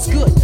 was good.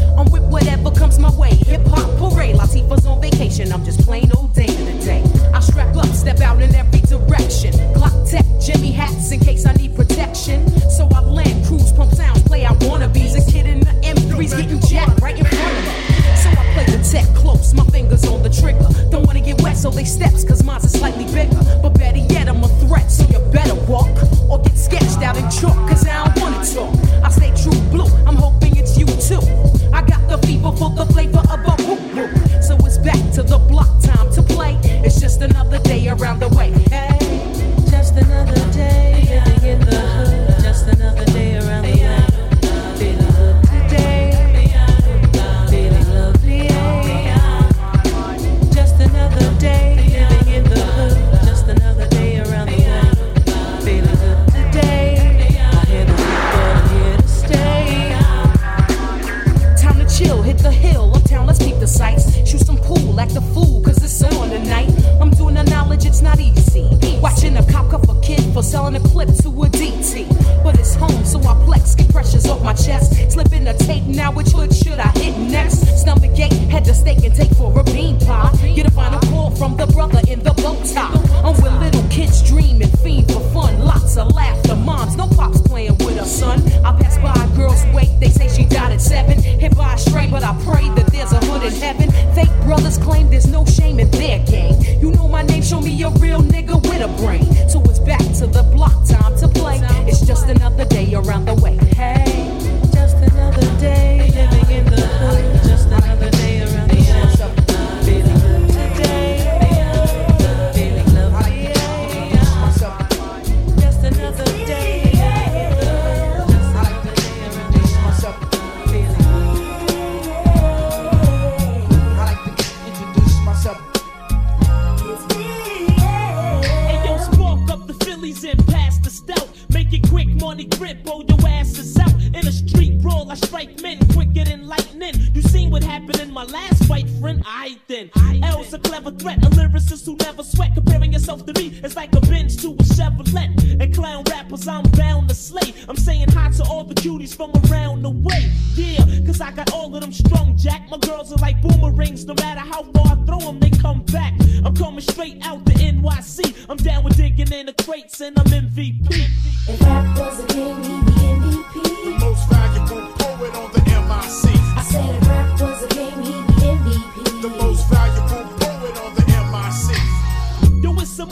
If rap was a game, he'd be MVP. Most valuable poet on the MIC. I said if rap was a game, he'd be MVP. The most valuable poet on the MIC.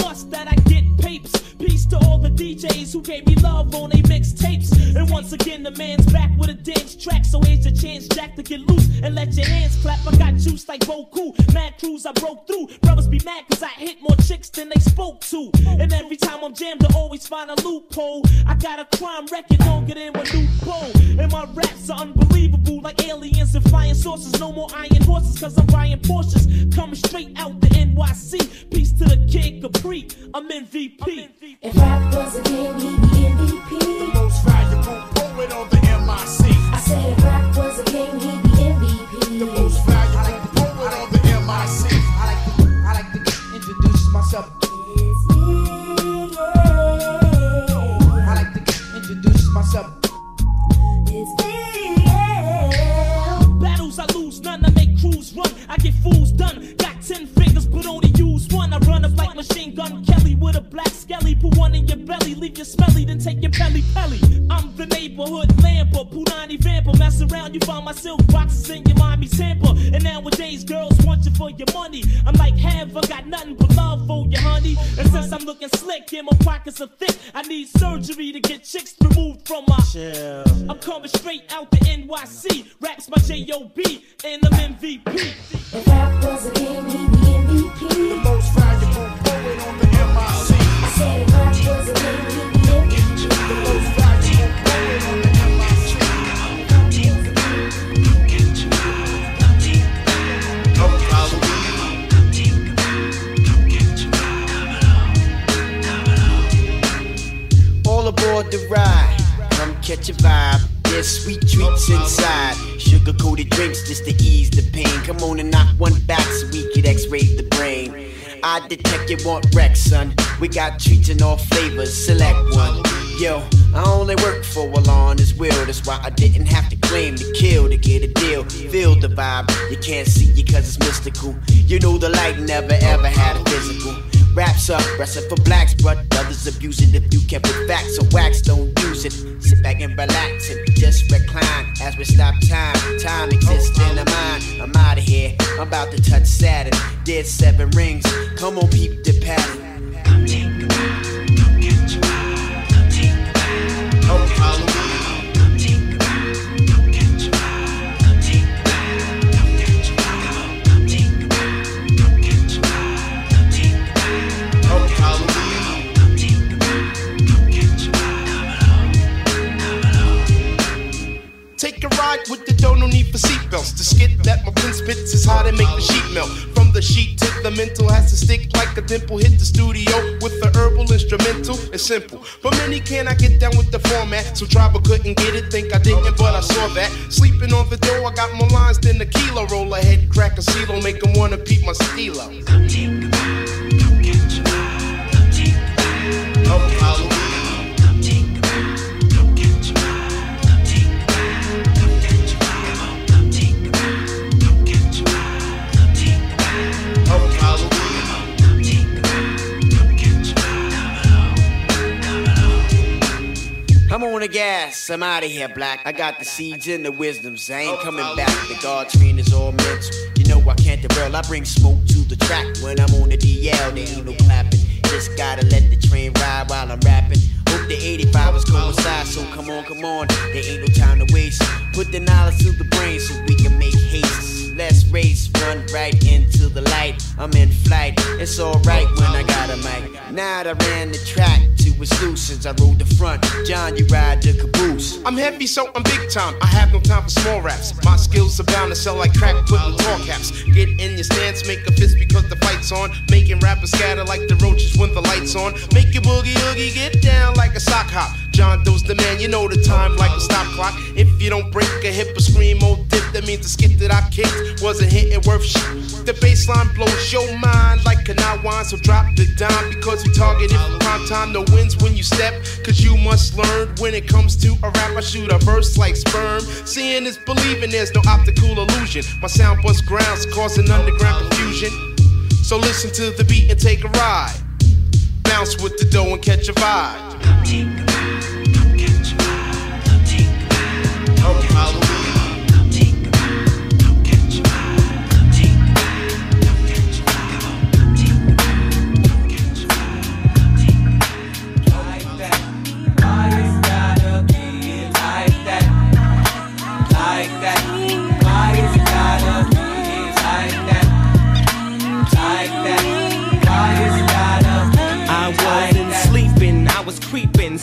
Must that I get. Peace to all the DJs who gave me love on they mixtapes. And once again, the man's hands jacked to get loose and let your hands clap. I got juice like Boku. Mad crews I broke through. Brothers be mad cause I hit more chicks than they spoke to. And every time I'm jammed, I always find a loophole. I got a crime record longer than a loophole. And my raps are unbelievable like aliens and flying saucers. No more iron horses cause I'm buying Porsches. Coming straight out the NYC. Peace to the kid Capri. I'm MVP. I'm MVP. If rap was a game, he'd be MVP. Most valuable poet on the MIC. I said rap up coming straight out the NYC. Raps my J.O.B. and I'm MVP. sweet treats inside. Sugar coated drinks just to ease the pain. Come on and knock one back so we could x ray the brain. I detect you want wreck, son. We got treats in all flavors, select one. Yo, I only work for a law on his will. That's why I didn't have to claim to kill to get a deal. Feel the vibe, you can't see it cause it's mystical. You know the light never ever had a physical. Wraps up, resting for blacks, but others abuse it. If you kept it facts or wax, don't use it. Sit back and relax and just recline as we stop time. Time exists in the mind. I'm out of here. I'm about to touch Saturn. Dead seven rings. Come on, peep the pattern. Come take dimple. Hit the studio with the herbal instrumental. It's simple, but many cannot get down with the format. So Tribal couldn't get it, think I didn't, but I saw that. Sleeping on the door, I got more lines than a kilo. Roll ahead, crack a CeeLo, make 'em wanna peep my stilo. Ride. I'm on gas, I'm out of here, black. I got the seeds and the wisdoms, I ain't coming back. The guardrain is all mental. You know I can't derail, I bring smoke to the track. When I'm on the DL, there ain't no clapping. Just gotta let the train ride while I'm rapping. Hope the 85 is coincide, so come on, come on. There ain't no time to waste. Put the knowledge to the brain so we can make haste. Let's race, run right into the light. I'm in flight, it's alright when I got a mic. Now I ran the track to its loose I rode the front. John, you ride the caboose. I'm heavy, so I'm big time. I have no time for small raps. My skills are bound to sell like crack, putting tall caps. Get in your stance, make a fist because the fight's on. Making rappers scatter like the roaches when the lights on. Make your boogie oogie get down like a sock hop. John Doe's the man, you know the time like a stop clock. If you don't break a hip or scream or dip, that means the wasn't hitting worth shit. The baseline blows your mind like canal wine, so drop the dime because we targeted for prime time. No wins when you step, cause you must learn when it comes to a rap. I shoot a verse like sperm. Seeing is believing, there's no optical illusion. My sound busts grounds, causing underground confusion. So listen to the beat and take a ride. Bounce with the dough and catch a vibe.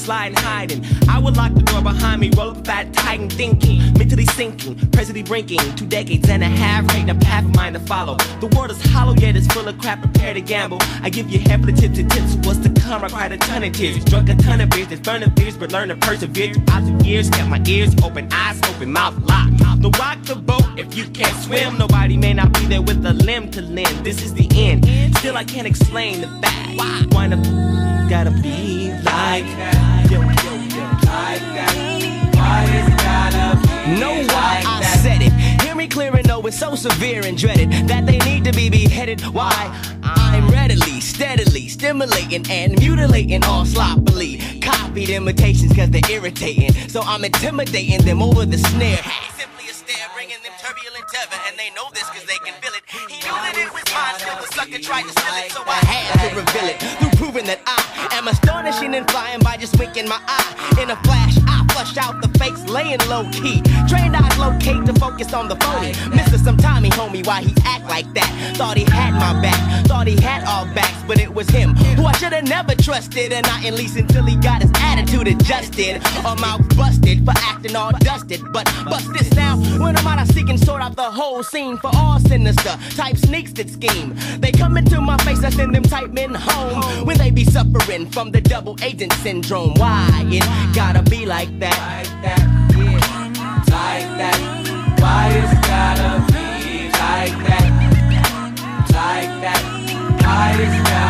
Creeping, sliding, hiding. I would lock the door behind me, roll up fat, tight and thinking, mentally sinking, presently brinking, two decades and a half, creating a path of mine to follow. The world is hollow, yet it's full of crap, prepare to gamble. I give you half the tips and tips, what's to come? I cried a ton of tears, drunk a ton of beers, there's burn of fears, but learn to persevere. Throughout the years, kept my ears open, eyes open, mouth locked. No rock the boat if you can't swim. Nobody may not be there with a limb to lend. This is the end. Still, I can't explain the fact. Why? Why the gotta be like that? Yo, yo, yo. Like that. Why it's gotta be Know why like I that? said it. Hear me clear and know it's so severe and dreaded that they need to be beheaded. Why? I'm readily, steadily stimulating and mutilating all sloppily. Copied imitations cause they're irritating. So I'm intimidating them over the snare. Simply a stare, bringing them turbulent tether, and they know this cause they can feel it. He knew that it was mine, still the sucker tried to steal it, so I had to reveal it through proving that I winking my eye. Low key. Trained eyes locate to focus on the phony. Mr. Some Tommy homie, why he act like that? Thought he had my back, thought he had all backs, but it was him who I should have never trusted, and not at least until he got his attitude adjusted. Or mouth busted for acting all dusted. But bust this now, when I'm out, I seek and sort out the whole scene for all sinister type sneaks that scheme. They come into my face, I send them type men home when they be suffering from the double agent syndrome. Why it gotta be like that? Like that. Like that. Why it's gotta be like that? Like that. Why it's gotta?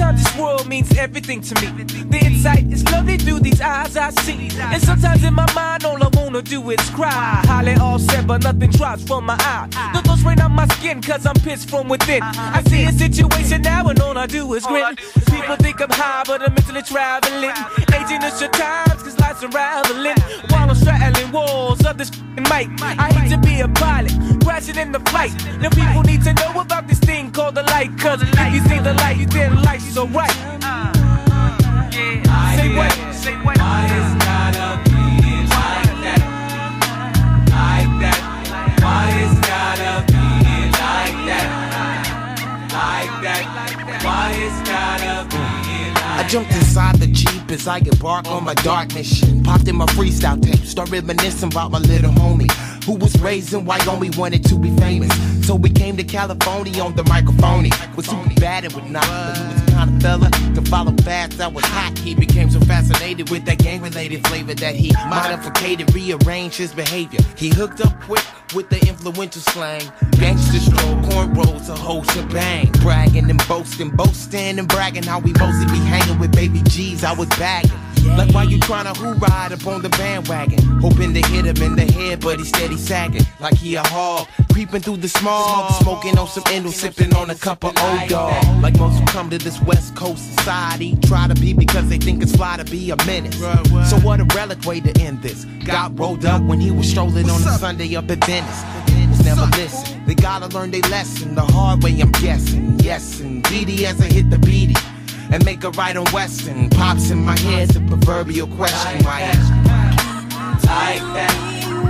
Sometimes this world means everything to me. The insight is lovely through these eyes I see. And sometimes in my mind, all I wanna do is cry. Holly all said, but nothing drops from my eye. The thoughts rain on my skin, cause I'm pissed from within. Uh-huh. I see a situation now, and all I do is grin. People think I'm high, but I'm mentally traveling. Aging is your times, cause life's unraveling. While I'm straddling walls of this mic. I hate to be a pilot, crashing in the flight. Now people need to know about this thing called the light, cause if you see the light, you then the light, so right. Say what? Say what? Jumped inside the Jeep as I embark on my dark mission. Popped in my freestyle tape, start reminiscing about my little homie who was raised in Wyoming, wanted to be famous. So we came to California on the microphone. Was super bad and would not, but he was the kind of fella to follow fast that was hot. He became so fascinated with that gang related flavor that he modified, rearranged his behavior. He hooked up quick with the influential slang. Gangster stroll, cornrows, a whole shebang. Bragging and boasting, boasting and bragging how we mostly be hanging with baby G's. I was bagging. Like why you tryna who ride up on the bandwagon? Hoping to hit him in the head, but he steady sagging. Like he a hog, creeping through the smog. Smoking on some endo, sipping on a cup of old dog. Like most who come to this West Coast society, try to be because they think it's fly to be a menace. So what a relic way to end this. Got rolled up when he was strolling on a Sunday up at Venice. Never listen. They gotta learn their lesson the hard way, I'm guessing. Yes, indeedy as I hit the beady and make a right on Weston. Pops in my head, the proverbial question. Like that? Why that? Like that?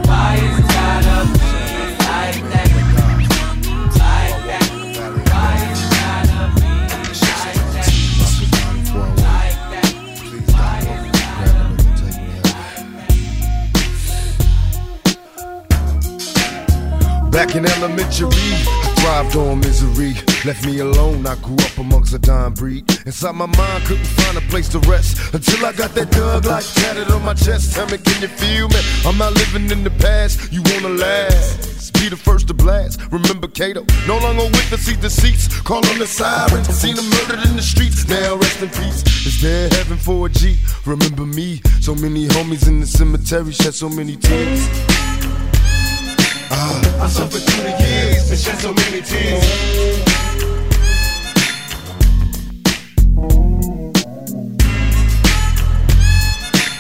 Why it's gotta be like that? Back in elementary, thrived on misery. Left me alone, I grew up amongst a dying breed. Inside my mind, couldn't find a place to rest until I got that dug like tatted on my chest. Tell me, can you feel me? I'm not living in the past, you wanna last. Be the first to blast. Remember Kato, no longer with the seat deceits. Call on the sirens, seen them murdered in the streets. Now rest in peace. Is there heaven for a G? Remember me, so many homies in the cemetery shed so many tears. Ah, I suffered through the years and shed so many tears.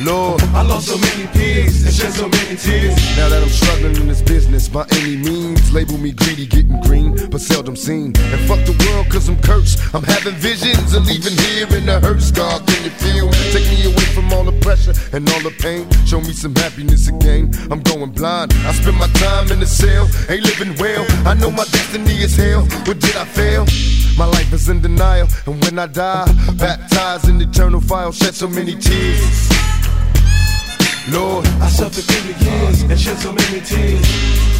Lord, I lost so many peers and shed so many tears. Now that I'm struggling in this business by any means, label me greedy, getting green, but seldom seen. And fuck the world, cause I'm cursed. I'm having visions of leaving here in the hearse. God, can you feel? Take me away from all the pressure and all the pain. Show me some happiness again. I'm going blind. I spend my time in the cell, ain't living well. I know my destiny is hell. What did I fail? My life is in denial, and when I die, baptized in eternal fire, shed so many tears. Lord, I suffered through the years and shed so many tears.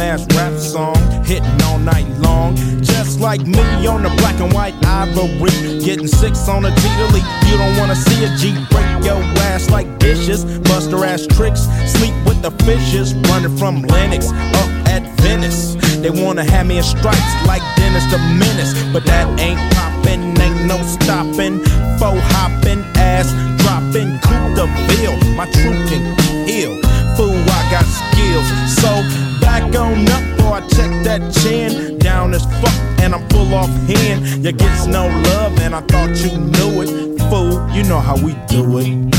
ass rap song hitting all night long. Just like me on the black and white ivory, getting six on a G leap. You don't wanna see a G break your ass like dishes, buster ass tricks, sleep with the fishes, running from Lennox up at Venice. They wanna have me in stripes like Dennis the Menace, but that ain't poppin', ain't no stopping. Faux hopping, ass dropping, Coupe de Ville, my truth can heal. Fool, I got skills, so neck on up, or I check that chin. Down as fuck, and I'm full off hand. You gets no love, and I thought you knew it. Fool, you know how we do it.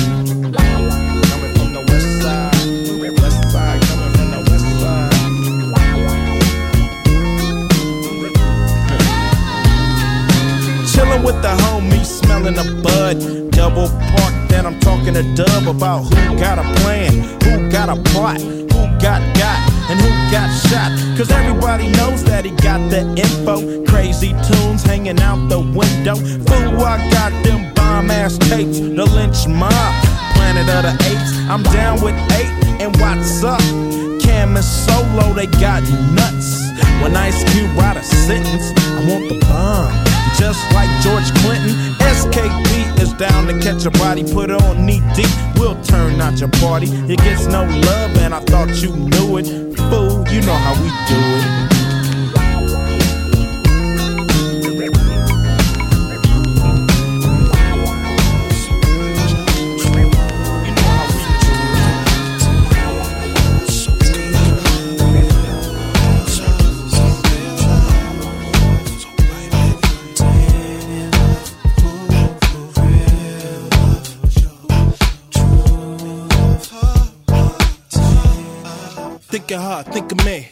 with the homie smelling a bud. Double parked, and I'm talking to Dub about who got a plan, who got a plot, who got got and who got shot. Cause everybody knows that he got the info. Crazy tunes hanging out the window. Fool, I got them bomb ass tapes, the Lench Mob, planet of the apes. I'm down with eight, and what's up? Kam and Solo, they got nuts. When Ice Cube write a sentence, I want the bomb. Just like George Clinton, SKP is down to catch a body, put on knee deep. We'll turn out your party. It gets no love, and I thought you knew it. You know how we do it. Thinking hard, think of me.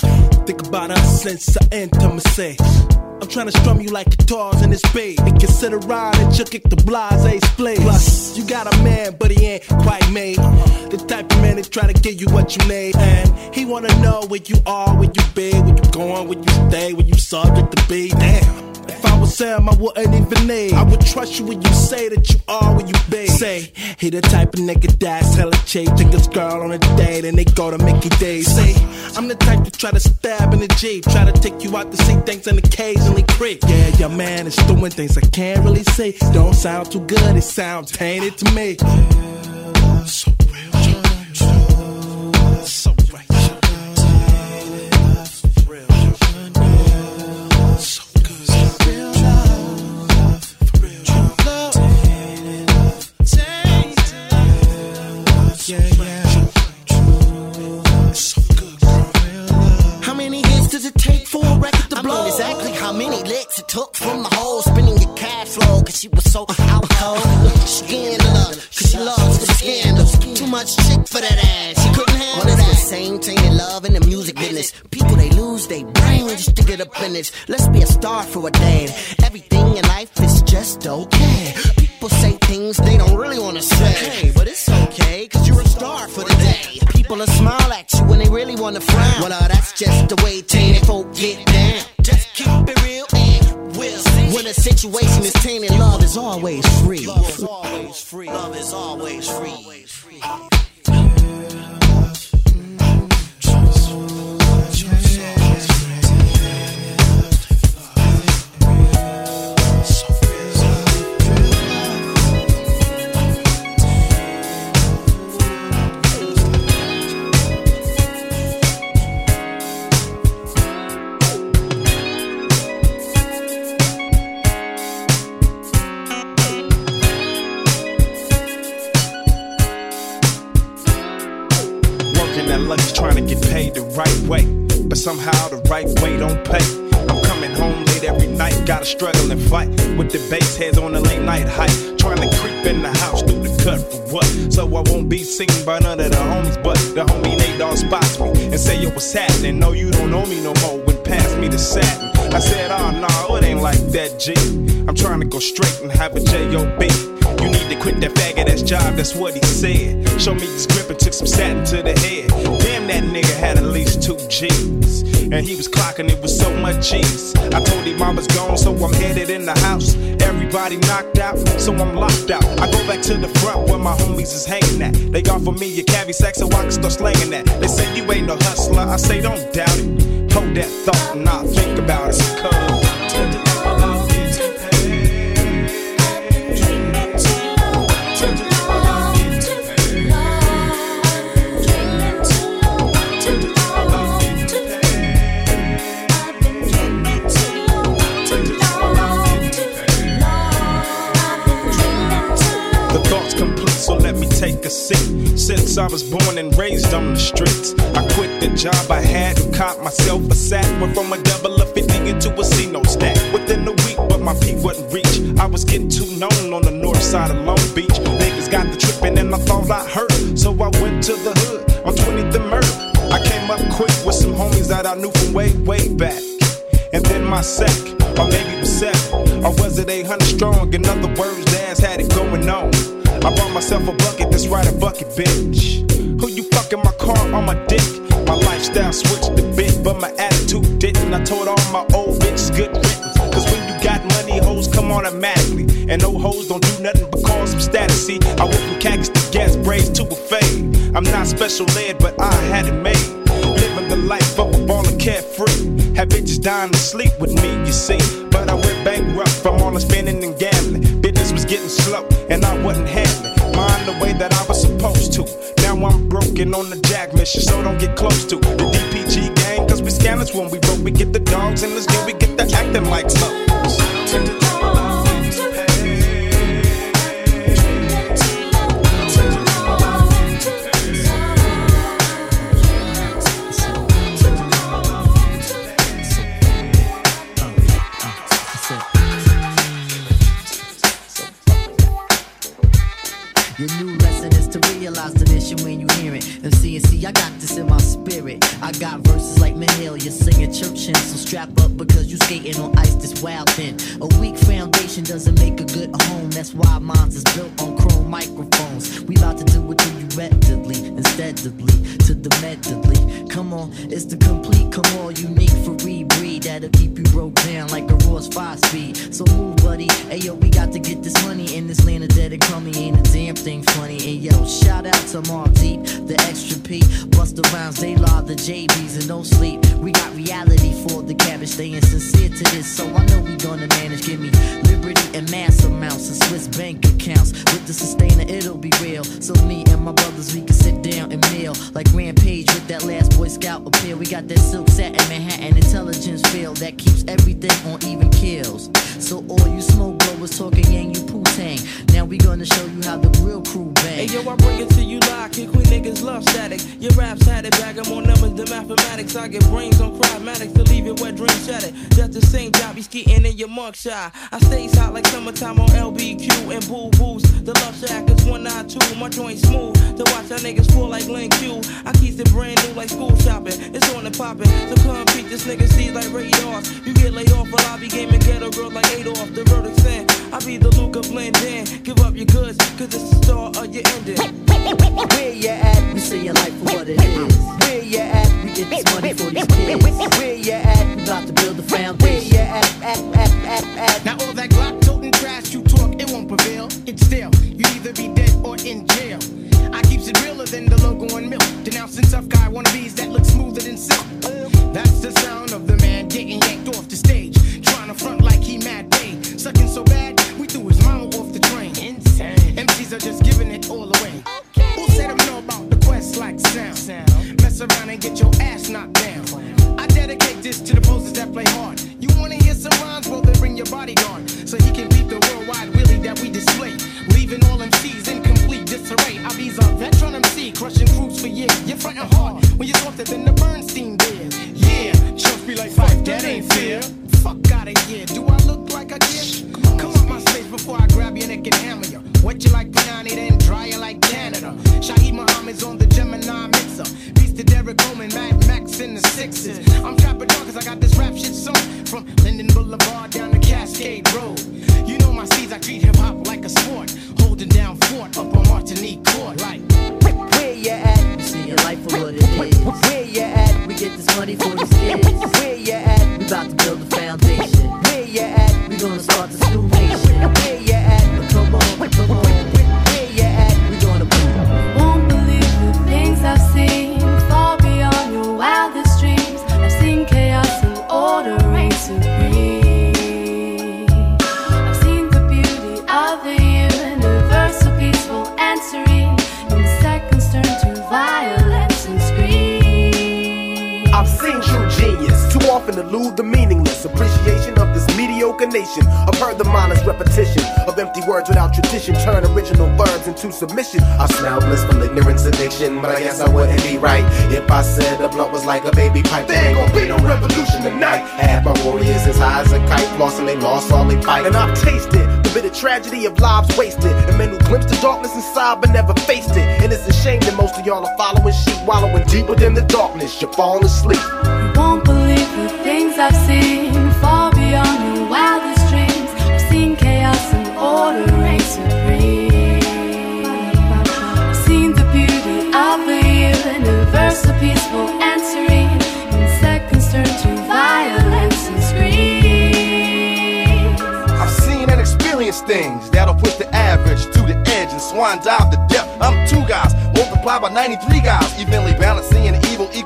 Think about us since our intimacy. I'm trying to strum you like guitars in this beat. And consider around and you kick the blase split. Plus, you got a man, but he ain't quite me. The type of man that try to give you what you need. And he wanna know where you are, where you be, where you going, where you stay, where you subject to be. Damn. Sam, I wouldn't even need. I would trust you when you say that you are where you be. Say, he the type of nigga that's hella cheap. Take his girl on a date and they go to Mickey D's. Say, I'm the type to try to stab in the Jeep. Try to take you out to see things and occasionally creep. Yeah, your man is doing things I can't really say. Don't sound too good, it sounds tainted to me. So took from the hole, spinning your cash flow, cause she was so out cold. Scandalous, cause she loves the scandal. Too much chick for that ass, she couldn't handle well, that. same thing in love in the music business. People, they lose their brain just to get up in it. Let's be a star for a day. Everything in life is just okay. Always free. Love is always free. Love is always free. Job, that's what he said. Show me his grip and took some satin to the head. Damn, that nigga had at least two G's. And he was clocking it with so much cheese. I told him I was gone, so I'm headed in the house. Everybody knocked out, so I'm locked out. I go back to the front where my homies is hanging at. They offer me a cavi sack so I can start slanging that. They say you ain't no hustler, I say don't doubt it. Hold that thought and I'll think about it. Cause Since I was born and raised on the streets, I quit the job I had and caught myself a sack. Went from a double of 50 into a C no stack. Within a week, but my peak wasn't reached. I was getting too known on the north side of Long Beach. Niggas got the tripping and I thought I heard. So I went to the hood on 20th and Murder. I came up quick with some homies that I knew from way, way back. And then my sec, or maybe was seven, or was it 800 strong? In other words, Daz had it going on. I bought myself a bucket, that's right, a bucket, bitch. Who you fucking my car on my dick? My lifestyle switched a bit, but my attitude didn't. I told all my old bitches good riddance. Cause when you got money, hoes come automatically. And no hoes don't do nothing but cause some status. See, I went from khakis to gas braids to a fade. I'm not special ed, but I had it made. Living the life of a baller carefree. Had bitches dying to sleep with me, you see. But I went bankrupt from all the spending and gambling. Business was getting slow, and I wasn't handling I'm on the jack mission, so don't get close to the DPG gang. Cause we scanners when we broke, we get the dogs in this game, we get the acting like slugs. Sincere to this. So I know we gonna manage. Give me liberty and mass amounts and Swiss bank accounts. With the sustainer, it'll be real. So me and my brothers, we can sit down and meal. Like Rampage with that last Boy Scout appeal. We got that silk satin Manhattan intelligence feel that keeps everything on even kills. So all you smoke blowers talking yang, you poo tang. Now we gonna show you how the real crew bang. Hey yo, I bring it to you live. Kick queen niggas love static. Your raps had it, bag 'em on numbers, the mathematics. I get brains on cryomatics to leave it where dreams shattered. Just the same job, be skeeting in your mug shot. I stays hot like summertime on LBQ and boo boos. The love shack is 192. My joint smooth to watch our niggas fall like Link Q. I keep it brand new like school shopping. It's on and popping. So come peek this nigga see like radars. You get laid off while I be gaming ghetto girl like Adolf. The verdict saying I be the Luca blend in. Give up your goods, cause it's the start of your ending. Where you at? We see your life for what it is. Where you at? We get this money for these kids. Where you at? We about to build a foundation. Where you at? At, at, at, at. Now all that Glock toting trash you talk, it won't prevail. It's still, you either be dead or in jail. I keeps it realer than the logo on milk. Denouncing tough guy wannabes that look smoother than silk. That's the sound of the man getting yanked off the stage. Trying to front like he mad paid. Sucking so bad, we threw his mama off the train. Insane. MCs are just giving it all away. Said them know about the quest like sound? Mess around and get your ass knocked down. I dedicate this to the posers that play hard. You wanna hear some rhymes? Well, then bring your bodyguard so he can beat the worldwide willie that we display. Leaving all MCs in complete disarray. I be a veteran MC, crushing crews for years. You're frontin' hard when you're softer than the Berenstain Bears. Yeah, chumps be like, fight, that ain't fair. Fuck outta here, do I look like a did? Come up my space before I grab your neck and hammer you. Wet you like Piani, then dry you like Muhammad's on the Gemini mixer. Beast to Derrick Coleman, Mad Max in the sixes. I'm trapping dog cause I got this rap shit song from Linden Boulevard down to Cascade Road. You know my C's, I treat hip hop like a sport. Holding down fort up on Martinique Court. Like, Where you at? Your life for what it is. Where you at? We get this money for these kids. Elude the meaningless appreciation of this mediocre nation. I've heard the mindless repetition of empty words without tradition turn original verbs into submission. I smell blissful ignorance addiction, but I guess I wouldn't be right if I said the blunt was like a baby pipe. There ain't gonna be no revolution tonight. Half my warriors as high as a kite, flossing they lost all they fight. And I've tasted the bitter tragedy of lives wasted. And men who glimpsed the darkness inside but never faced it. And it's a shame that most of y'all are following sheep, wallowing deeper than the darkness. You're falling asleep. You won't believe things I've seen far beyond your wildest dreams. I've seen chaos and order reign supreme. I've seen the beauty of the universe, so peaceful and serene. In seconds turn to violence and screams. I've seen and experienced things that'll push the average to the edge and swan dive to depth. I'm two guys, multiplied by 93 guys, evenly balancing evil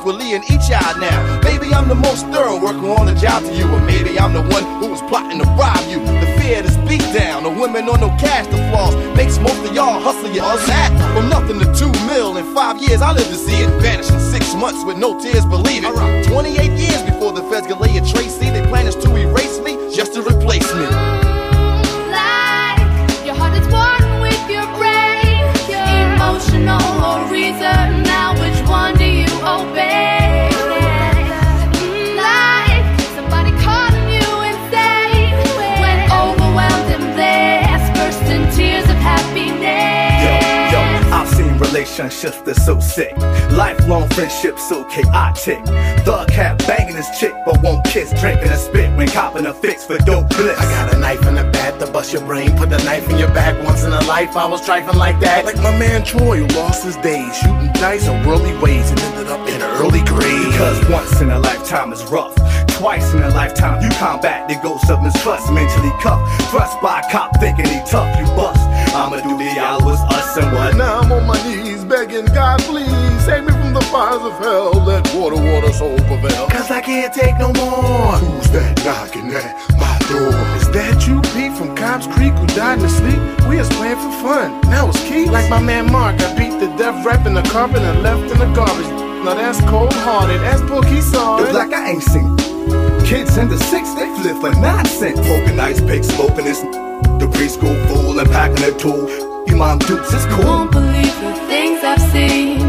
equally in each eye now. Maybe I'm the most thorough worker on the job to you, or maybe I'm the one who was plotting to rob you. The fear to speak down, the women on no cash to flaws, makes most of y'all hustle your us that. From nothing to two mil in five years, I live to see it vanish in six months with no tears, believe it. 28 years before the feds can lay a trace, see, they plan is to erase relationships that's so sick. Lifelong friendships so chaotic. Thug cat banging his chick, but won't kiss, drinking a spit when copping a fix for dope bliss. I got a knife in the back to bust your brain. Put the knife in your back once in a life. I was trifling like that. Like my man Troy, who lost his days shooting dice in worldly ways and ended up in early grave. Because once in a lifetime is rough. Twice in a lifetime you combat the ghost of mistrust. Mentally cuffed, thrust by a cop thinking he tough. You bust. I'ma do the hours, us and what? Now I'm on my knees begging God, please save me from the fires of hell. Let water, water, soul prevail. Cause I can't take no more. Who's that knocking at my door? Is that you, Pete, from Cobb's Creek, who died in his sleep? We was playing for fun. Now it's Keith. Like my man Mark, I beat the death rap in the carpet and left in the garbage. Now that's cold hearted. That's Pookie saw It's like I ain't seen. Kids in the six, they flip for nonsense. Poking ice picks, smoking this. The preschool fool and packing a tool. You mom dukes, it's You cool. won't believe the things I've seen